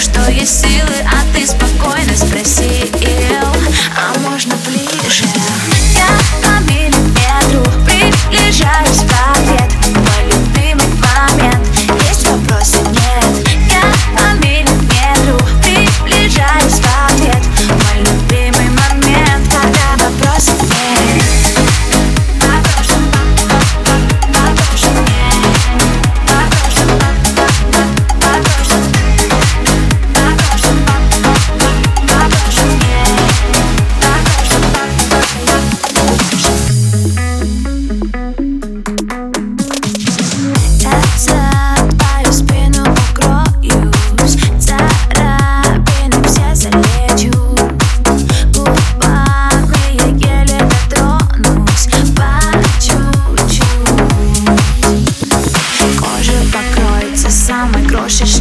что есть силы, а ты спокойно спроси. Musisz